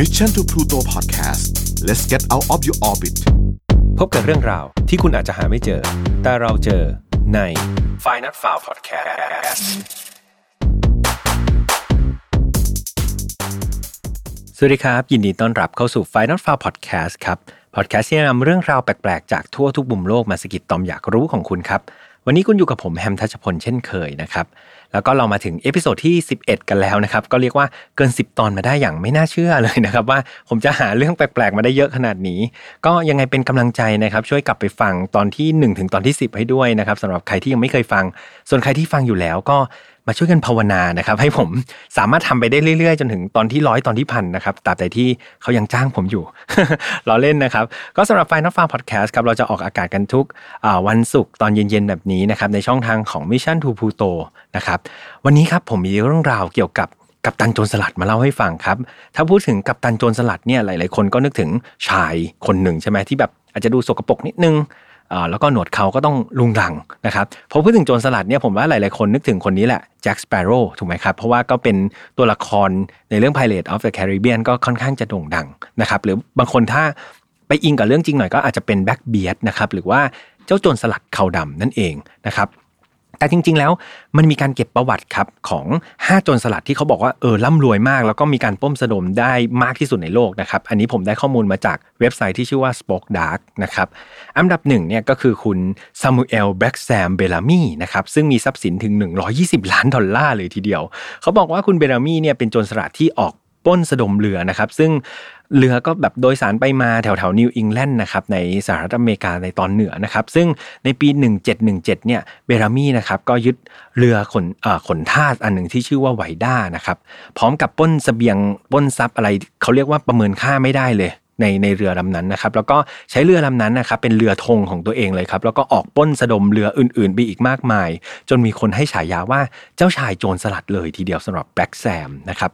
Mission to Pluto Podcast let's get out of your orbit พบกับเรื่องราวที่คุณอาจจะหาไม่เจอ แต่เราเจอใน f i n a l f i l e Podcast สวัสดีครับ ยินดีต้อนรับเข้าสู่ Final f i l e Podcast ครับ Podcast ที่นำเรื่องราวแปลก ๆ จากทั่วทุกมุมโลกมาสะกิดต่อมอยากรู้ของคุณครับ วันนี้คุณอยู่กับผมแฮมทัชพลเช่นเคยนะครับ แล้วก็เรามาถึง episode ที่ 11 กันแล้วนะครับ ก็เรียกว่าเกิน 10 ตอนมาได้อย่างไม่น่าเชื่อเลยนะครับ ว่าผมจะหาเรื่องแปลกๆ มาได้เยอะขนาดนี้ ก็ยังไงเป็นกำลังใจนะครับ ช่วยกลับไปฟังตอนที่ 1 ถึงตอนที่ 10 ให้ด้วยนะครับสำหรับใครที่ยังไม่เคยฟัง ส่วนใครที่ฟังอยู่แล้วก็ มาช่วยกันภาวนานะครับ ให้ผมสามารถทำไปได้เรื่อยๆ จนถึงตอนที่ร้อยตอนที่พันนะครับตราบใดที่เขายังจ้างผมอยู่ล้อเล่นนะครับ ก็สำหรับ Final Farm Podcast ครับเราจะออกอากาศกันทุกวันศุกร์ตอนเย็นๆ แบบนี้นะครับในช่องทางของ Mission to Pluto นะครับวันนี้ครับผมมีเรื่องราวเกี่ยวกับกัปตันโจรสลัดมาเล่าให้ฟังครับ ถ้าพูดถึงกัปตันโจรสลัดเนี่ยหลาย ๆ คนก็นึกถึงชายคนหนึ่งใช่ไหมที่แบบอาจจะดูสกปรกนิดนึง แล้วก็หนวดเขาก็ต้องลุงรังนะครับพอพูดถึงโจรสลัดเนี่ยผมว่าหลาย ๆ คนนึกถึงคนนี้แหละแจ็คสเปโร่ถูกไหมครับเพราะว่าก็เป็นตัวละครในเรื่อง Pirate of the Caribbean ก็ค่อนข้างจะโด่งดังนะครับหรือบางคนถ้าไปอิงกับเรื่องจริงหน่อยก็อาจจะเป็นแบ็กเบียดนะครับหรือว่าเจ้าโจรสลัดเคราดำนั่นเองนะครับ แต่จริง ๆ แล้วมันมีการเก็บประวัติครับของ5โจรสลัดที่เขาบอกว่าเออร่ำรวยมาก แล้วก็มีการปล้นสะดมได้มากที่สุดในโลกนะครับอันนี้ผมได้ข้อมูลมาจากเว็บไซต์ที่ชื่อว่า SpokeDark นะครับอันดับหนึ่งเนี่ยก็คือคุณซามูเอลแบล็กแซมเบลามีนะครับซึ่งมีทรัพย์สินถึง 120 ล้านดอลลาร์เลยทีเดียว เขาบอกว่าคุณเบลามีเนี่ยเป็นโจรสลัดที่ออกปล้นสะดมเรือนะครับซึ่ง เรือก็แบบโดยสารไปมาแถวแถวนิวอิงแลนด์นะครับในสหรัฐอเมริกาในตอนเหนือนะครับ ซึ่งในปี 1717เนี่ยเบรามีนะครับก็ยึดเรือขนขนทาสอันหนึ่งที่ชื่อว่าไวด้านะครับพร้อมกับป้นสเสบียงป้นทรัพย์อะไรเขาเรียกว่าประเมินค่าไม่ได้เลย ในในเรือลำนั้นนะครับแล้วก็ใช้เรือลำนั้นนะครับเป็นเรือธงของตัวเองเลยครับแล้วก็ออกป้นสะดมเรืออื่นๆไปอีกมากมาย จนมีคนให้ฉายาว่าเจ้าชายโจรสลัดเลยทีเดียวสำหรับแบล็กแซมนะครับ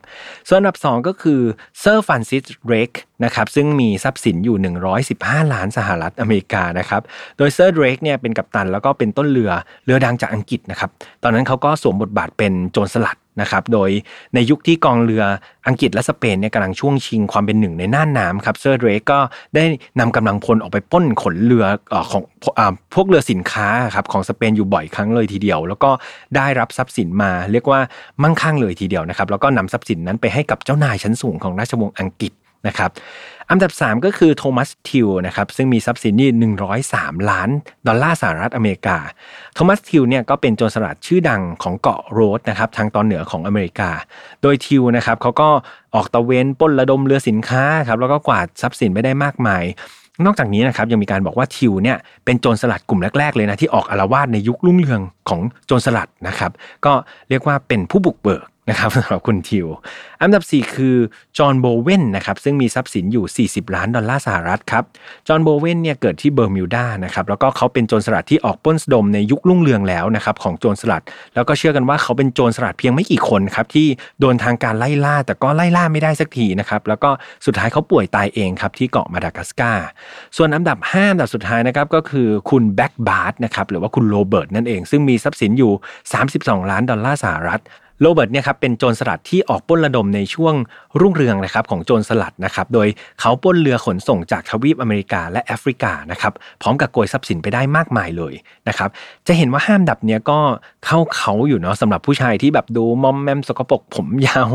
ส่วนอันดับ 2 ก็คือเซอร์ฟรานซิสเดรกนะครับซึ่งมีทรัพย์สินอยู่ 115 ล้านสหรัฐอเมริกานะครับโดยเซอร์เดรกเนี่ยเป็นกัปตันแล้วก็เป็นต้นเรือเรือดังจากอังกฤษนะครับตอนนั้นเขาก็สวมบทบาทเป็นโจรสลัด นะครับโดยในยุคที่กองเรืออังกฤษและสเปนเนี่ยกำลังช่วงชิงความเป็นหนึ่งในน่านน้ำครับเซอร์เดรกก็ได้นำกำลังพลออกไปปล้นขบวนเรือของพวกเรือสินค้าครับของสเปนอยู่บ่อยครั้งเลยทีเดียว แล้วก็ได้รับทรัพย์สินมา เรียกว่ามั่งคั่งเลยทีเดียวนะครับแล้วก็นำทรัพย์สินนั้นไปให้กับเจ้านายชั้นสูงของราชวงศ์อังกฤษ นะครับอันดับ 3 ก็คือโทมัสทิวนะครับซึ่งมีทรัพย์สินนี่103 ล้าน ดอลลาร์สหรัฐอเมริกาโทมัสทิวเนี่ยก็เป็นโจรสลัดชื่อดังของเกาะโรดนะครับทางตอนเหนือของอเมริกา โดยทิวนะครับเขาก็ออกตระเวนปล้นสะดมเรือสินค้าครับแล้วก็กวาดทรัพย์สินไปได้มากมาย นอกจากนี้นะครับยังมีการบอกว่าทิวเนี่ยเป็นโจรสลัดกลุ่มแรก ๆ เลยนะที่ออกอารวาสในยุครุ่งเรืองของโจรสลัดนะครับก็เรียกว่าเป็นผู้บุกเบิก นะครับสำหรับคุณทิว อันดับ 4 คือจอห์นโบเวนนะครับซึ่งมีทรัพย์สินอยู่ 40 ล้านดอลลาร์สหรัฐครับจอห์นโบเวนเนี่ยเกิดที่เบอร์มิวดานะครับแล้วก็เขาเป็นโจรสลัดที่ออกป้นสดมในยุครุ่งเรืองแล้วนะครับของโจรสลัด แล้วก็เชื่อกันว่าเขาเป็นโจรสลัดเพียงไม่กี่คนครับที่โดนทางการไล่ล่า แต่ก็ไล่ล่าไม่ได้สักทีนะครับแล้วก็สุดท้ายเขาป่วยตายเองครับที่เกาะมาดากัสการ์ส่วนอันดับ5อันดับสุดท้ายนะครับก็คือคุณแบล็กบาร์ตนะครับหรือว่าคุณโรเบิร์ตนั่นเอง ซึ่งมีทรัพย์สินอยู่ 32 ล้านดอลลาร์สหรัฐ โรเบิร์ตเนี่ยครับเป็นโจรสลัดที่ออกปล้นสะดมในช่วงรุ่งเรืองนะครับของโจรสลัดนะครับโดยเขาปล้นเรือขนส่งจากทวีปอเมริกาและแอฟริกานะครับพร้อมกับโกยทรัพย์สินไปได้มากมายเลยนะครับจะเห็นว่าห้าอันดับเนี่ยก็เข้าเค้าอยู่เนาะสำหรับผู้ชายที่แบบดูมอมแมมสกปรกผมยาว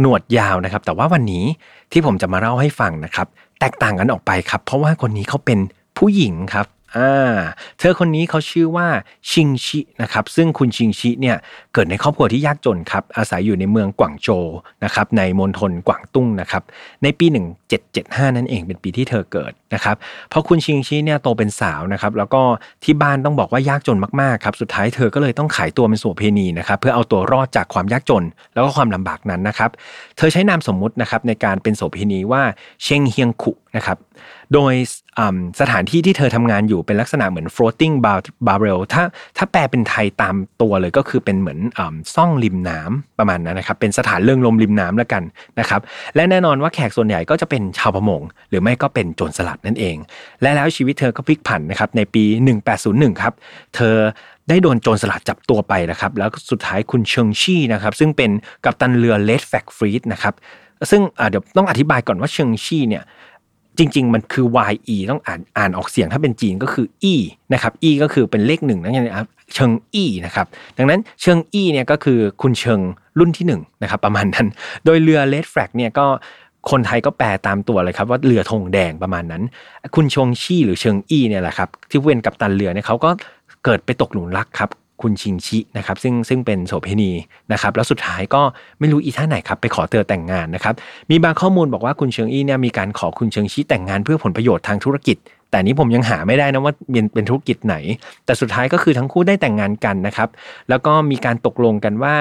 หนวดยาวนะครับแต่ว่าวันนี้ที่ผมจะมาเล่าให้ฟังนะครับแตกต่างกันออกไปครับเพราะว่าคนนี้เขาเป็นผู้หญิงครับ อ่าเธอคนนี้เขาชื่อว่าชิงชินะครับซึ่งคุณชิงชิเนี่ยเกิดในครอบครัวที่ยากจนครับอาศัยอยู่ในเมืองกวางโจวนะครับในมณฑลกวางตุ้งนะครับในปี 1775 นั่นเองเป็นปีที่เธอเกิดนะครับเพราะคุณชิงชิเนี่ยโตเป็นสาวนะครับแล้วก็ที่บ้านต้องบอกว่ายากจนมากๆครับสุดท้ายเธอก็เลยต้องขายตัวเป็นโสเภณีนะครับเพื่อเอาตัวรอดจากความยากจน แล้วก็ความลำบากนั้นนะครับเธอใช้นามสมมุตินะครับในการเป็นโสเภณีว่าเชงเฮียงขุนะครับ โดยสถานที่ที่เธอทำงานอยู่เป็นลักษณะเหมือน floating barrel ถ้าถ้าแปลเป็นไทยตามตัวเลยก็คือเป็นเหมือนซ่องริมน้ำประมาณนั้นนะครับ เป็นสถานเรื่องลมริมน้ำแล้วกันนะครับ และแน่นอนว่าแขกส่วนใหญ่ก็จะเป็นชาวประมง หรือไม่ก็เป็นโจรสลัดนั่นเอง และแล้วชีวิตเธอก็พลิกผันนะครับในปี 1801 ครับ เธอได้โดนโจรสลัดจับตัวไปนะครับ แล้วสุดท้ายคุณเชิงชี่นะครับ ซึ่งเป็นกัปตันเรือเลดแฟกฟรีดนะครับซึ่งเดี๋ยวต้องอธิบายก่อนว่าเชิงชี่เนี่ย จริง ๆ มันคือ ye ต้องอ่านอ่านออกเสียงถ้าเป็นจีนก็คือ e นะครับ e ก็คือเป็นเลขหนึ่งนั่นเองครับเชิงอีนะครับดังนั้นเชิงอีเนี่ยก็คือคุณเชิงรุ่นที่1นนะครับประมาณนั้น โดยเรือเลดแฟลกเนี่ยก็คนไทยก็แปลตามตัวเลยครับว่าเรือธงแดงประมาณนั้น คุณชงชี่หรือเชิงอี้เนี่ยแหละครับที่เว้นกับตันเรือเนี่ยเขาก็เกิดไปตกหลุมรักครับ คุณชิงชินะครับซึ่งซึ่งเป็นโสเภณีนะครับแล้วสุดท้ายก็ไม่รู้อีท่าไหนครับไปขอเธอแต่งงานนะครับมีบางข้อมูลบอกว่าคุณเชิงอี้เนี่ยมีการขอคุณเชิงชิแต่งงานเพื่อผลประโยชน์ทางธุรกิจ แต่นี้ผมยังหาไม่ได้นะว่าเป็นเป็นธุรกิจไหน แต่สุดท้ายก็คือทั้งคู่ได้แต่งงานกันนะครับแล้วก็มีการตกลงกันว่า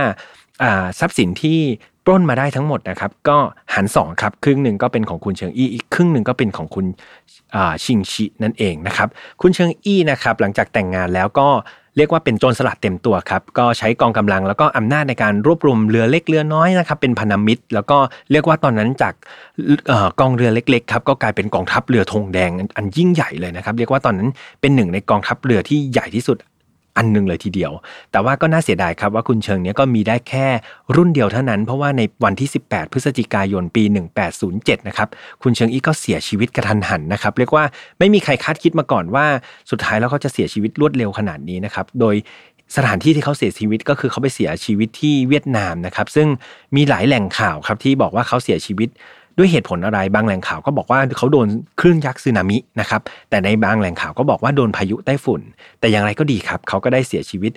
ทรัพย์สินที่ปล้นมาได้ทั้งหมดนะครับก็หันสองครับครึ่งหนึ่งก็เป็นของคุณเชิงอี้อีกครึ่งหนึ่งก็เป็นของคุณชิงชินั่นเองนะครับคุณเชิงอี้นะครับหลังจากแต่งงานแล้วก็ เรียกว่าเป็นโจรสลัดเต็มตัวครับก็ใช้กองกำลังแล้วก็อำนาจในการรวบรวมเรือเล็กเรือน้อยนะครับเป็นพันธมิตร แล้วก็เรียกว่าตอนนั้นจากกองเรือเล็กๆครับก็กลายเป็นกองทัพเรือธงแดงอันยิ่งใหญ่เลยนะครับเรียกว่าตอนนั้นเป็นหนึ่งในกองทัพเรือที่ใหญ่ที่สุด อันหนึ่งเลยทีเดียว แต่ว่าก็น่าเสียดายครับว่าคุณเชิงเนี้ยก็มีได้แค่รุ่นเดียวเท่านั้น เพราะว่าในวันที่ 18 พฤศจิกายนปี 1807 นะครับ คุณเชิงอีก็เสียชีวิตกระทันหันนะครับ เรียกว่าไม่มีใครคาดคิดมาก่อนว่าสุดท้ายแล้วเขาจะเสียชีวิตรวดเร็วขนาดนี้นะครับ โดยสถานที่ที่เขาเสียชีวิตก็คือเขาไปเสียชีวิตที่เวียดนามนะครับ ซึ่งมีหลายแหล่งข่าวครับที่บอกว่าเขาเสียชีวิต ด้วยเหตุผลอะไรบางแหล่งข่าวก็บอกว่าเขาโดนคลื่นยักษ์สึนามินะครับแต่ในบางแหล่งข่าวก็บอกว่าโดนพายุไต้ฝุ่น แต่อย่างไรก็ดีครับ เขาก็ได้เสียชีวิต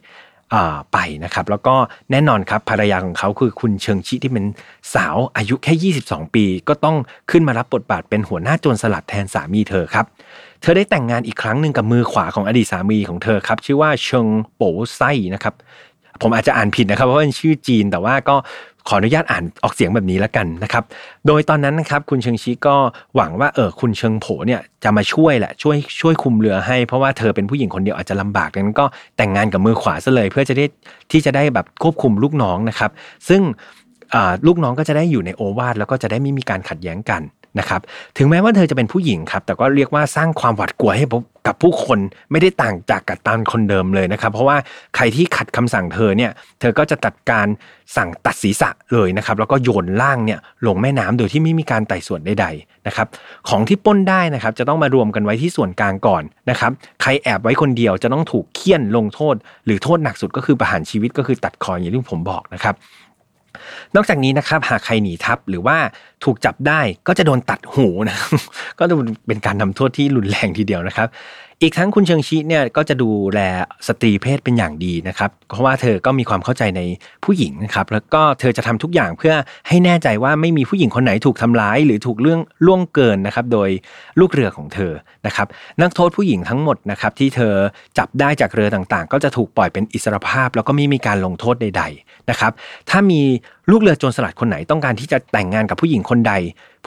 ไปนะครับ แล้วก็แน่นอนครับภรรยาของเขาคือคุณเชิงชิที่เป็นสาวอายุแค่ 22 ปี ก็ต้องขึ้นมารับบทบาทเป็นหัวหน้าโจรสลัดแทนสามีเธอครับ เธอได้แต่งงานอีกครั้งหนึ่งกับมือขวาของอดีตสามีของเธอครับ ชื่อว่าเชิงโปไซนะครับ ผมอาจจะอ่านผิดนะครับเพราะว่าเป็นชื่อจีนแต่ว่าก็ขออนุญาตอ่านออกเสียงแบบนี้แล้วกันนะครับ โดยตอนนั้นนะครับคุณเชิงชีก็หวังว่าเออคุณเชิงโผเนี่ยจะมาช่วยแหละช่วยช่วยคุมเรือให้ เพราะว่าเธอเป็นผู้หญิงคนเดียวอาจจะลำบากดังนั้นก็แต่งงานกับมือขวาซะเลย เพื่อจะได้ที่จะได้แบบควบคุมลูกน้องนะครับ ซึ่งลูกน้องก็จะได้อยู่ในโอวาทแล้วก็จะได้ไม่มีการขัดแย้งกัน นะครับถึงแม้ว่าเธอจะเป็นผู้หญิงครับ แต่ก็เรียกว่าสร้างความหวาดกลัวให้กับผู้คนไม่ได้ต่างจากกัตตันคนเดิมเลยนะครับ เพราะว่าใครที่ขัดคำสั่งเธอเนี่ยเธอก็จะตัดการสั่งตัดศีรษะเลยนะครับ แล้วก็โยนล่างเนี่ยลงแม่น้ำโดยที่ไม่มีการไต่สวนใดๆนะครับของที่ป้นได้นะครับ จะต้องมารวมกันไว้ที่ส่วนกลางก่อนนะครับใครแอบไว้คนเดียวจะต้องถูกเคี่ยนลงโทษ หรือโทษหนักสุดก็คือประหารชีวิตก็คือตัดคออย่างที่ผมบอกนะครับ นอกจากนี้นะครับหากใครหนีทับหรือว่าถูกจับได้ก็จะโดนตัดหูนะก็จะเป็นการทำโทษที่รุนแรงทีเดียวนะครับ อีกทั้งคุณเชิงชีเนี่ยก็จะดูแลสตรีเพศเป็นอย่างดีนะครับ เพราะว่าเธอก็มีความเข้าใจในผู้หญิงนะครับแล้วก็เธอจะทำทุกอย่างเพื่อให้แน่ใจว่าไม่มีผู้หญิงคนไหนถูกทำร้าย หรือถูกเรื่องล่วงเกินนะครับโดยลูกเรือของเธอนะครับนักโทษผู้หญิงทั้งหมดนะครับที่เธอจับได้จากเรือต่างๆ ก็จะถูกปล่อยเป็นอิสรภาพ แล้วก็ไม่มีการลงโทษใด ๆนะครับ ถ้ามีลูกเรือโจรสลัดคนไหนต้องการที่จะแต่งงานกับผู้หญิงคนใด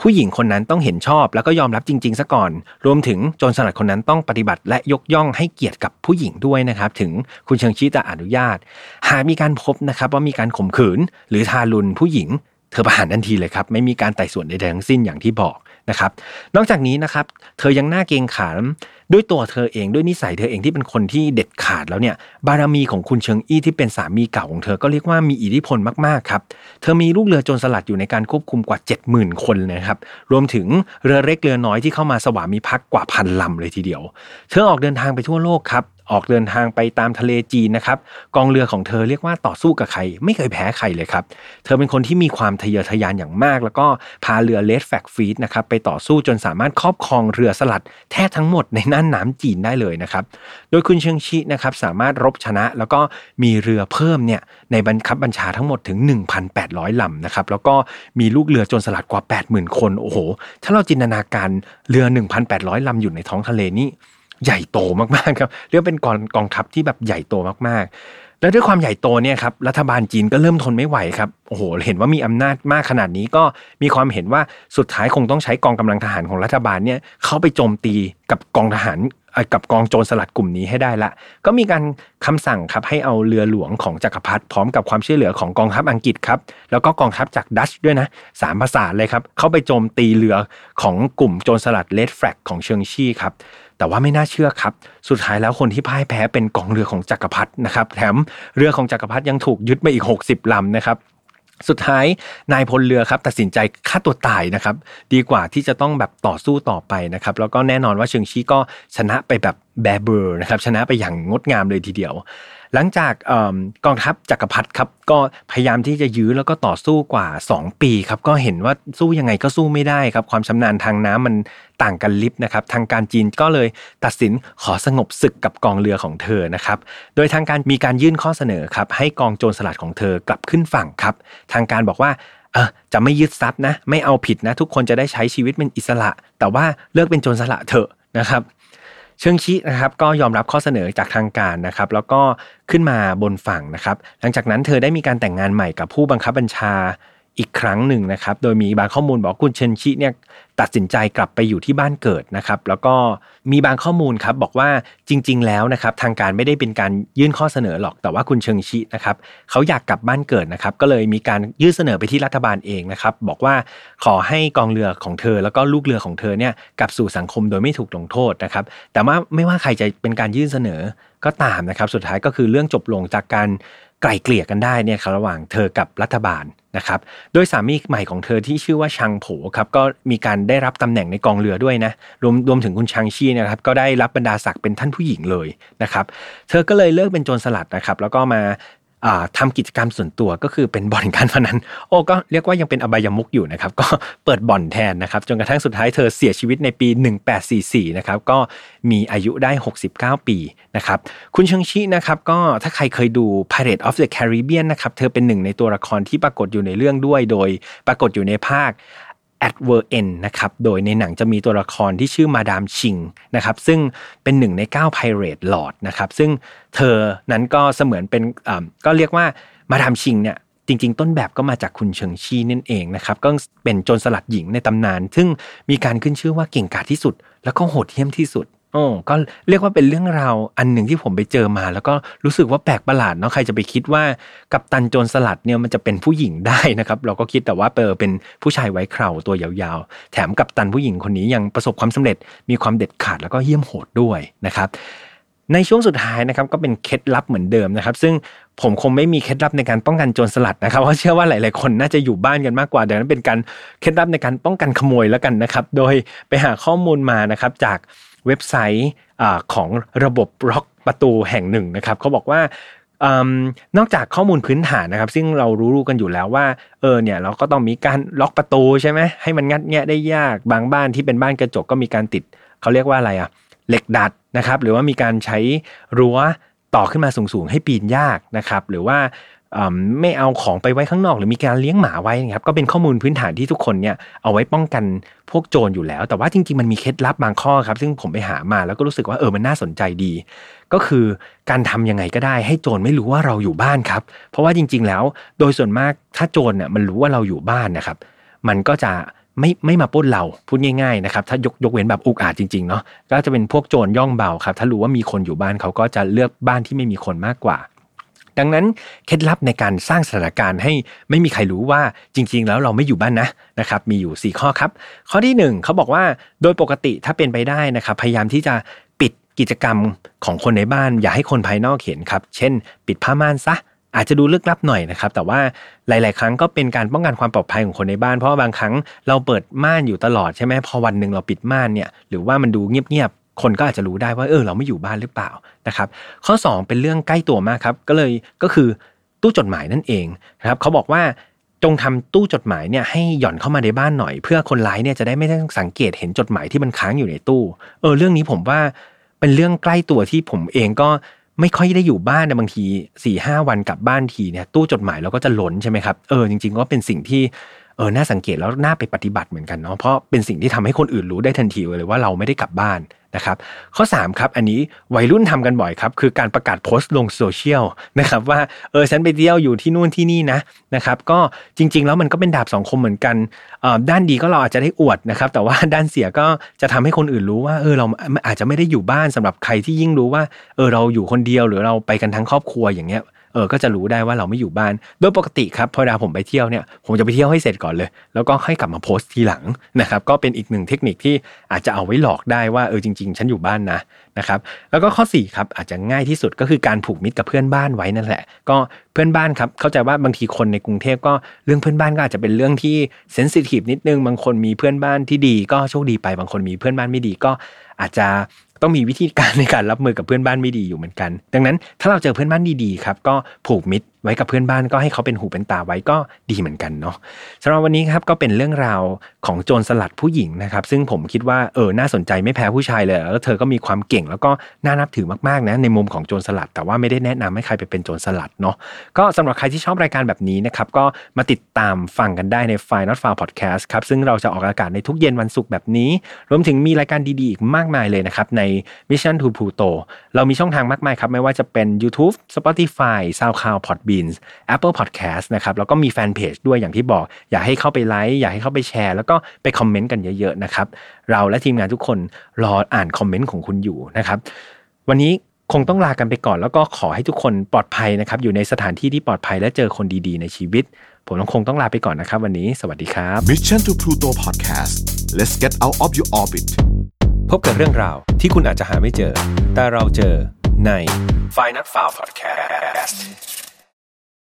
ผู้หญิงคนนั้นต้องเห็นชอบ แล้วก็ยอมรับจริง ๆซะก่อน รวมถึงโจรสลัดคนนั้นต้องปฏิบัติและยกย่องให้เกียรติกับผู้หญิงด้วยนะครับ ถึงคุณเชิงชีจะอนุญาตหากมีการพบนะครับว่ามีการข่มขืน หรือทารุณผู้หญิง เธอประหารทันทีเลยครับไม่มีการไต่สวนใดๆทั้งสิ้นอย่างที่บอกนะครับ นอกจากนี้นะครับเธอยังน่าเกรงขามด้วยตัวเธอเองด้วยนิสัยเธอเองที่เป็นคนที่เด็ดขาดแล้วเนี่ยบารมีของคุณเชิงอี้ที่เป็นสามีเก่าของเธอก็เรียกว่ามีอิทธิพลมากๆครับเธอมีลูกเรือโจรสลัดอยู่ในการควบคุมกว่า 70,000 คนนะครับรวมถึงเรือเล็กเรือน้อยที่เข้ามาสวามิภักดิ์กว่าพันลำเลยทีเดียว เธอออกเดินทางไปทั่วโลกครับ ออกเดินทางไปตามทะเลจีนนะครับกองเรือของเธอเรียกว่าต่อสู้กับใคร ไม่เคยแพ้ใครเลยครับเธอเป็นคนที่มีความทะเยอทะยานอย่างมาก แล้วก็พาเรือเลดแฟกฟีดนะครับไปต่อสู้จนสามารถครอบครองเรือสลัดแท้ทั้งหมดในน่านน้ำจีนได้เลยนะครับโดยคุณเชิงชินะครับสามารถรบชนะแล้วก็มีเรือเพิ่มเนี่ยในบัญคับบัญชาทั้งหมดถึง 1,800ลำนะครับแล้วก็มีลูกเรือจนสลัดกว่า 80,000 คนโอ้โหถ้าเราจินตนาการเรือ 1,800ลำอยู่ในท้องทะเลนี่ ใหญ่โตมากๆครับเรียกเป็นกองกองทัพที่แบบใหญ่โตมากๆ แล้วด้วยความใหญ่โตเนี่ยครับรัฐบาลจีนก็เริ่มทนไม่ไหวครับโอ้โหเห็นว่ามีอำนาจมากขนาดนี้ก็มีความเห็นว่าสุดท้ายคงต้องใช้กองกำลังทหารของรัฐบาลเนี่ยเข้าไปโจมตีกับกองทหารกับกองโจรสลัดกลุ่มนี้ให้ได้ละ ก็มีการคำสั่งครับให้เอาเรือหลวงของจักรพรรดิพร้อมกับความช่วยเหลือของกองทัพอังกฤษครับ แล้วก็กองทัพจากดัชด้วยนะสามภาษาเลยครับ เข้าไปโจมตีเรือของกลุ่มโจรสลัดเลดแฟลกของเชิงชี่ครับ แต่ว่าไม่น่าเชื่อครับ สุดท้ายแล้วคนที่พ่ายแพ้เป็นกองเรือของจักรพรรดินะครับแถมเรือของจักรพรรดิยังถูกยึดไปอีก 60ลำนะครับสุดท้ายนายพลเรือครับตัดสินใจฆ่าตัวตายนะครับดีกว่าที่จะต้องแบบต่อสู้ต่อไปนะครับแล้วก็แน่นอนว่าเชิงชีก็ชนะไปแบบแบเบอร์นะครับชนะไปอย่างงดงามเลยทีเดียว หลังจากกองทัพจักรพรรดิครับก็พยายามที่จะยื้อแล้วก็ต่อสู้กว่า 2 ปีครับก็เห็นว่าสู้ยังไงก็สู้ไม่ได้ครับความชำนาญทางน้ำมันต่างกันลิบนะครับทางการจีนก็เลยตัดสินขอสงบศึกกับกองเรือของเธอนะครับโดยทางการมีการยื่นข้อเสนอครับให้กองโจรสลัดของเธอกลับขึ้นฝั่งครับทางการบอกว่าเออจะไม่ยึดทรัพย์นะ ไม่เอาผิดนะ ทุกคนจะได้ใช้ชีวิตเป็นอิสระ แต่ว่าเลิกเป็นโจรสลัดเถอะนะครับ เชิงชินะครับก็ยอมรับข้อเสนอจากทางการนะครับ แล้วก็ขึ้นมาบนฝั่งนะครับ หลังจากนั้นเธอได้มีการแต่งงานใหม่กับผู้บังคับบัญชา อีกครั้งหนึ่งนะครับ โดยมีบางข้อมูลบอกคุณเชนชิเนี่ยตัดสินใจกลับไปอยู่ที่บ้านเกิดนะครับ แล้วก็มีบางข้อมูลครับบอกว่าจริง ๆ แล้วนะครับทางการไม่ได้เป็นการยื่นข้อเสนอหรอก แต่ว่าคุณเชิงชินะครับเขาอยากกลับบ้านเกิดนะครับ ก็เลยมีการยื่นเสนอไปที่รัฐบาลเองนะครับ บอกว่าขอให้กองเรือของเธอ แล้วก็ลูกเรือของเธอเนี่ยกลับสู่สังคมโดยไม่ถูกลงโทษนะครับ แต่ว่าไม่ว่าใครจะเป็นการยื่นเสนอก็ตามนะครับ สุดท้ายก็คือเรื่องจบลงจากการไกล่เกลี่ยกันได้เนี่ยครับระหว่างเธอกับรัฐบาล นะครับโดยสามีใหม่ของเธอที่ชื่อว่าชังโผครับก็มีการได้รับตำแหน่งในกองเรือด้วยนะรวมรวมถึงคุณชังชีนะครับก็ได้รับบรรดาศักดิ์เป็นท่านผู้หญิงเลยนะครับเธอก็เลยเลิกเป็นโจรสลัดนะครับแล้วก็มา ทำกิจกรรมส่วนตัวก็คือเป็นบ่อนการพนันโอ้ก็เรียกว่ายังเป็นอบายมุกอยู่นะครับ ก็เปิดบ่อนแทนนะครับ จนกระทั่งสุดท้ายเธอเสียชีวิตในปี 1844 นะครับ ก็มีอายุได้ 69 ปีนะครับ คุณเชิงชินะครับ ก็ถ้าใครเคยดู Pirate of the Caribbean นะครับ เธอเป็นหนึ่งในตัวละครที่ปรากฏอยู่ในเรื่องด้วย โดยปรากฏอยู่ในภาค at w o r n นะครับ โดยในหนังจะมีตัวละครที่ชื่อมาดามชิงนะครับ ซึ่งเป็นหนึ่งใน 9 Pirate Lord นะครับ ซึ่งเธอนั้นก็เสมือนเป็นก็เรียกว่ามาดามชิงเนี่ยจริง ๆ ต้นแบบก็มาจากคุณเฉิงชีนั่นเองนะครับ ก็เป็นโจรสลัดหญิงในตำนาน ซึ่งมีการขึ้นชื่อว่าเก่งกาจที่สุด แล้วก็โหดเหี้ยมที่สุด โอ้ก็เรียกว่าเป็นเรื่องราวอันหนึ่งที่ผมไปเจอมา แล้วก็รู้สึกว่าแปลกประหลาดเนาะใครจะไปคิดว่ากับตันโจรสลัดเนี่ยมันจะเป็นผู้หญิงได้นะครับ เราก็คิดแต่ว่าเปอร์เป็นผู้ชายไว้คราวตัวยาวๆ แถมกับตันผู้หญิงคนนี้ยังประสบความสำเร็จมีความเด็ดขาดแล้วก็เยี่ยมโหดด้วยนะครับในช่วงสุดท้ายนะครับก็เป็นเคล็ดลับเหมือนเดิมนะครับ ซึ่งผมคงไม่มีเคล็ดลับในการป้องกันโจรสลัดนะครับเพราะเชื่อว่าหลาย ๆ คนน่าจะอยู่บ้านกันมากกว่าดังนั้นเป็นการเคล็ดลับในการป้องกันขโมยแล้วกันนะครับ โดยไปหาข้อมูลมานะครับจาก เว็บไซต์ของระบบล็อกประตูแห่งหนึ่งนะครับเขาบอกว่านอกจากข้อมูลพื้นฐานนะครับ ซึ่งเรารู้รู้กันอยู่แล้วว่าเออเนี่ยเราก็ต้องมีการล็อกประตูใช่ไหมให้มันงัดแงะได้ยากบางบ้านที่เป็นบ้านกระจกก็มีการติดเขาเรียกว่าอะไรอะเหล็กดัดนะครับ หรือว่ามีการใช้รั้วต่อขึ้นมาสูงๆให้ปีนยากนะครับ หรือว่า ไม่เอาของไปไว้ข้างนอก หรือมีการเลี้ยงหมาไว้นะครับก็เป็นข้อมูลพื้นฐานที่ทุกคนเนี่ยเอาไว้ป้องกันพวกโจรอยู่แล้ว แต่ว่าจริงๆมันมีเคล็ดลับบางข้อครับ ซึ่งผมไปหามาแล้วก็รู้สึกว่าเออมันน่าสนใจดี ก็คือการทำยังไงก็ได้ให้โจรไม่รู้ว่าเราอยู่บ้านครับ เพราะว่าจริง ๆ แล้วโดยส่วนมากถ้าโจรเนี่ยมันรู้ว่าเราอยู่บ้านนะครับ มันก็จะไม่ไม่มาป้นเราพูดง่ายๆนะครับถ้ายกยกเว้นแบบอุกอาจจริงๆเนาะก็จะเป็นพวกโจรย่องเบาครับ ถ้ารู้ว่ามีคนอยู่บ้านเขาก็จะเลือกบ้านที่ไม่มีคนมากกว่า ดังนั้นเคล็ดลับในการสร้างสถานการณ์ให้ไม่มีใครรู้ว่าจริง ๆ แล้วเราไม่อยู่บ้านนะนะครับมีอยู่ 4 ข้อครับ ข้อที่ 1เขาบอกว่าโดยปกติถ้าเป็นไปได้นะครับพยายามที่จะปิดกิจกรรมของคนในบ้าน อย่าให้คนภายนอกเห็นครับ เช่น ปิดผ้าม่านซะอาจจะดูลึกลับหน่อยนะครับ แต่ว่าหลาย ๆ ครั้งก็เป็นการป้องกันความปลอดภัยของคนในบ้าน เพราะว่าบางครั้งเราเปิดม่านอยู่ตลอดใช่ไหมพอวันหนึ่งเราปิดม่านเนี่ยหรือว่ามันดูเงียบ คนก็อาจจะรู้ได้ว่าเออเราไม่อยู่บ้านหรือเปล่านะครับ ข้อ 2 เป็นเรื่องใกล้ตัวมากครับก็เลยก็คือตู้จดหมายนั่นเองนะครับเขาบอกว่าจงทำตู้จดหมายเนี่ยให้หย่อนเข้ามาในบ้านหน่อย เพื่อคนร้ายเนี่ยจะได้ไม่ต้องสังเกตเห็นจดหมายที่มันค้างอยู่ในตู้ เออเรื่องนี้ผมว่าเป็นเรื่องใกล้ตัวที่ผมเองก็ไม่ค่อยได้อยู่บ้านนะบางที4ี่ห้าวันกลับบ้านทีเนี่ยตู้จดหมายเราก็จะหล้นใช่ไหมครับเออจริงๆก็เป็นสิ่งที่ เออน่าสังเกตแล้วน่าไปปฏิบัติเหมือนกันเนาะเพราะเป็นสิ่งที่ทำให้คนอื่นรู้ได้ทันทีเลยว่าเราไม่ได้กลับบ้านนะครับข้อ3ครับอันนี้วัยรุ่นทำกันบ่อยครับคือการประกาศโพสต์ลงโซเชียลนะครับว่าเออฉันไปเที่ยวอยู่ที่นู่นที่นี่นะนะครับก็จริง ๆ แล้วมันก็เป็นดาบสองคมเหมือนกันด้านดีก็เราอาจจะได้อวดนะครับแต่ว่าด้านเสียก็จะทำให้คนอื่นรู้ว่าเออเราอาจจะไม่ได้อยู่บ้านสำหรับใครที่ยิ่งรู้ว่าเออเราอยู่คนเดียวหรือเราไปกันทั้งครอบครัวอย่างเงี้ย เออก็จะรู้ได้ว่าเราไม่อยู่บ้าน โดยปกติครับพอเวลาผมไปเที่ยวเนี่ยผมจะไปเที่ยวให้เสร็จก่อนเลย แล้วก็ค่อยกลับมาโพสต์ทีหลังนะครับก็เป็นอีกหนึ่งเทคนิคที่อาจจะเอาไว้หลอกได้ว่าเออจริง ๆ ฉันอยู่บ้านนะนะครับแล้วก็ข้อ4ครับอาจจะง่ายที่สุดก็คือการผูกมิตรกับเพื่อนบ้านไว้นั่นแหละ ก็เพื่อนบ้านครับเข้าใจว่าบางทีคนในกรุงเทพก็เรื่องเพื่อนบ้านก็อาจจะเป็นเรื่องที่เซนซิทีฟนิดนึงบางคนมีเพื่อนบ้านที่ดีก็โชคดีไปบางคนมีเพื่อนบ้านไม่ดีก็อาจจะ ต้องมีวิธีการในการรับมือกับเพื่อนบ้านไม่ดีอยู่เหมือนกัน ดังนั้นถ้าเราเจอเพื่อนบ้านดีๆครับก็ผูกมิตร ไว้กับเพื่อนบ้านก็ให้เขาเป็นหูเป็นตาไว้ก็ดีเหมือนกันเนาะสำหรับวันนี้ครับก็เป็นเรื่องราวของโจรสลัดผู้หญิงนะครับซึ่งผมคิดว่าเออน่าสนใจไม่แพ้ผู้ชายเลยแล้วเธอก็มีความเก่งแล้วก็น่านับถือมากๆนะในมุมของโจรสลัด แต่ว่าไม่ได้แนะนำให้ใครไปเป็นโจรสลัดเนาะก็สำหรับใครที่ชอบรายการแบบนี้นะครับก็มาติดตามฟังกันได้ใน f i Not f a r Podcast ครับซึ่งเราจะออกอากาศในทุกเย็นวันศุกร์แบบนี้ รวมถึงมีรายการดีๆอีกมากมายเลยนะครับใน Mission to Pluto เรามีช่องทางมากมายครับไม่ว่าจะเป็น YouTube Spotify SoundCloud Podbeans Apple Podcast นะครับแล้วก็มีแฟนเพจด้วยอย่างที่บอก อยากให้เข้าไปไลค์อยากให้เข้าไปแชร์ แล้วก็ไปคอมเมนต์กันเยอะๆนะครับเราและทีมงานทุกคนรออ่านคอมเมนต์ของคุณอยู่นะครับวันนี้คงต้องลากันไปก่อน แล้วก็ขอให้ทุกคนปลอดภัยนะครับอยู่ในสถานที่ที่ปลอดภัยและเจอคนดีๆ ในชีวิต ผมคงต้องลาไปก่อนนะครับ วันนี้สวัสดีครับ Mission to Pluto Podcast let's get out of your orbit พบกับเรื่องราวที่คุณอาจจะหาไม่เจอ แต่เราเจอใน f i n a l f i l e Podcast